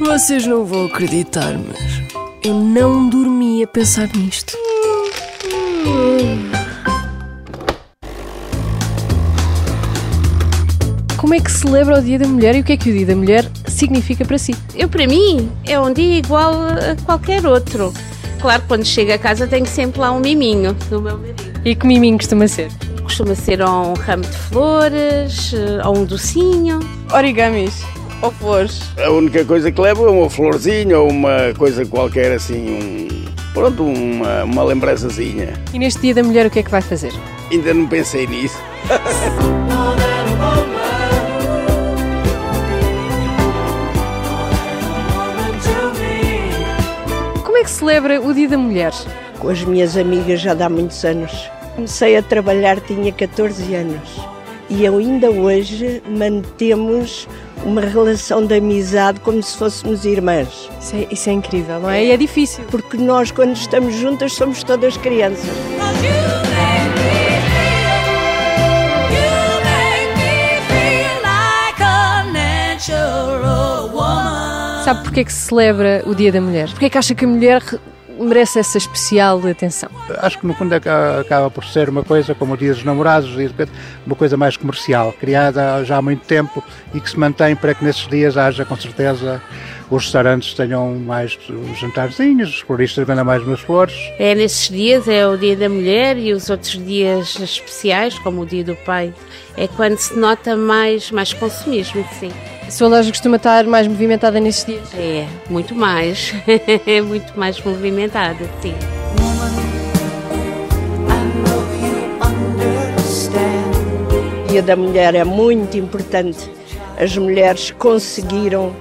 Vocês não vão acreditar, mas eu não dormi a pensar nisto. Como é que se celebra o Dia da Mulher e o que é que o Dia da Mulher significa para si? Eu, para mim, é um dia igual a qualquer outro. Claro, quando chego a casa tenho sempre lá um miminho do meu marido. E que miminho costuma ser? Costuma ser um ramo de flores, eh, ou um docinho. Origamis ou flores. A única coisa que levo é uma florzinha ou uma coisa qualquer assim, um, pronto, uma, uma lembrançazinha. E neste Dia da Mulher o que é que vai fazer? Ainda não pensei nisso. Como é que se celebra o Dia da Mulher? Com as minhas amigas já dá muitos anos. Comecei a trabalhar, tinha 14 anos. E ainda hoje mantemos uma relação de amizade como se fôssemos irmãs. Isso é, isso é incrível, não é? E é difícil. Porque nós, quando estamos juntas, somos todas crianças. Sabe porque é que se celebra o Dia da Mulher? Porque é que acha que a mulher merece essa especial atenção? Acho que no fundo acaba, acaba por ser uma coisa como o Dia dos Namorados, uma coisa mais comercial, criada já há muito tempo e que se mantém para que nesses dias haja com certeza os restaurantes tenham mais jantarzinhos, os floristas vendam mais umas flores. É nesses dias, é o dia da mulher e os outros dias especiais, como o dia do pai, é quando se nota mais, mais consumismo, sim. A sua loja costuma estar mais movimentada nesses dias? É, muito mais. é muito mais movimentada, sim. O Dia da Mulher é muito importante. As mulheres conseguiram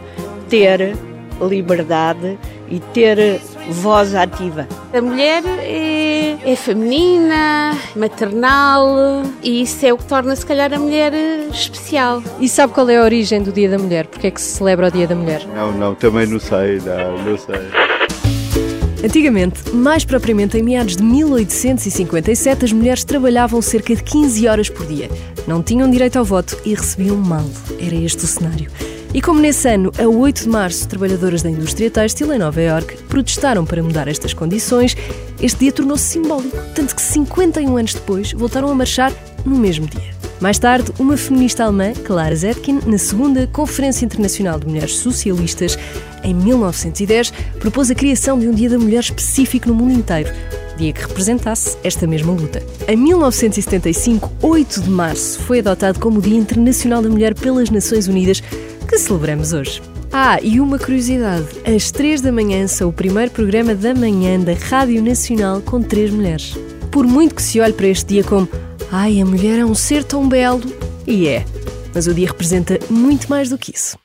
ter liberdade e ter voz ativa. A mulher é, é, feminina, maternal e isso é o que torna se calhar a mulher especial. E sabe qual é a origem do Dia da Mulher? Porque é que se celebra o Dia da Mulher? Não, não, também não sei, não, não sei. Antigamente, mais propriamente em meados de 1857, as mulheres trabalhavam cerca de 15 horas por dia. Não tinham direito ao voto e recebiam mal. Era este o cenário. E como nesse ano, a 8 de março, trabalhadoras da indústria têxtil em Nova Iorque protestaram para mudar estas condições, este dia tornou-se simbólico, tanto que 51 anos depois voltaram a marchar no mesmo dia. Mais tarde, uma feminista alemã, Clara Zetkin, na segunda Conferência Internacional de Mulheres Socialistas, em 1910, propôs a criação de um Dia da Mulher específico no mundo inteiro, dia que representasse esta mesma luta. Em 1975, 8 de março, foi adotado como Dia Internacional da Mulher pelas Nações Unidas, que celebramos hoje. Ah, e uma curiosidade: às três da manhã são o primeiro programa da manhã da Rádio Nacional com três mulheres. Por muito que se olhe para este dia como ai, a mulher é um ser tão belo, e é, mas o dia representa muito mais do que isso.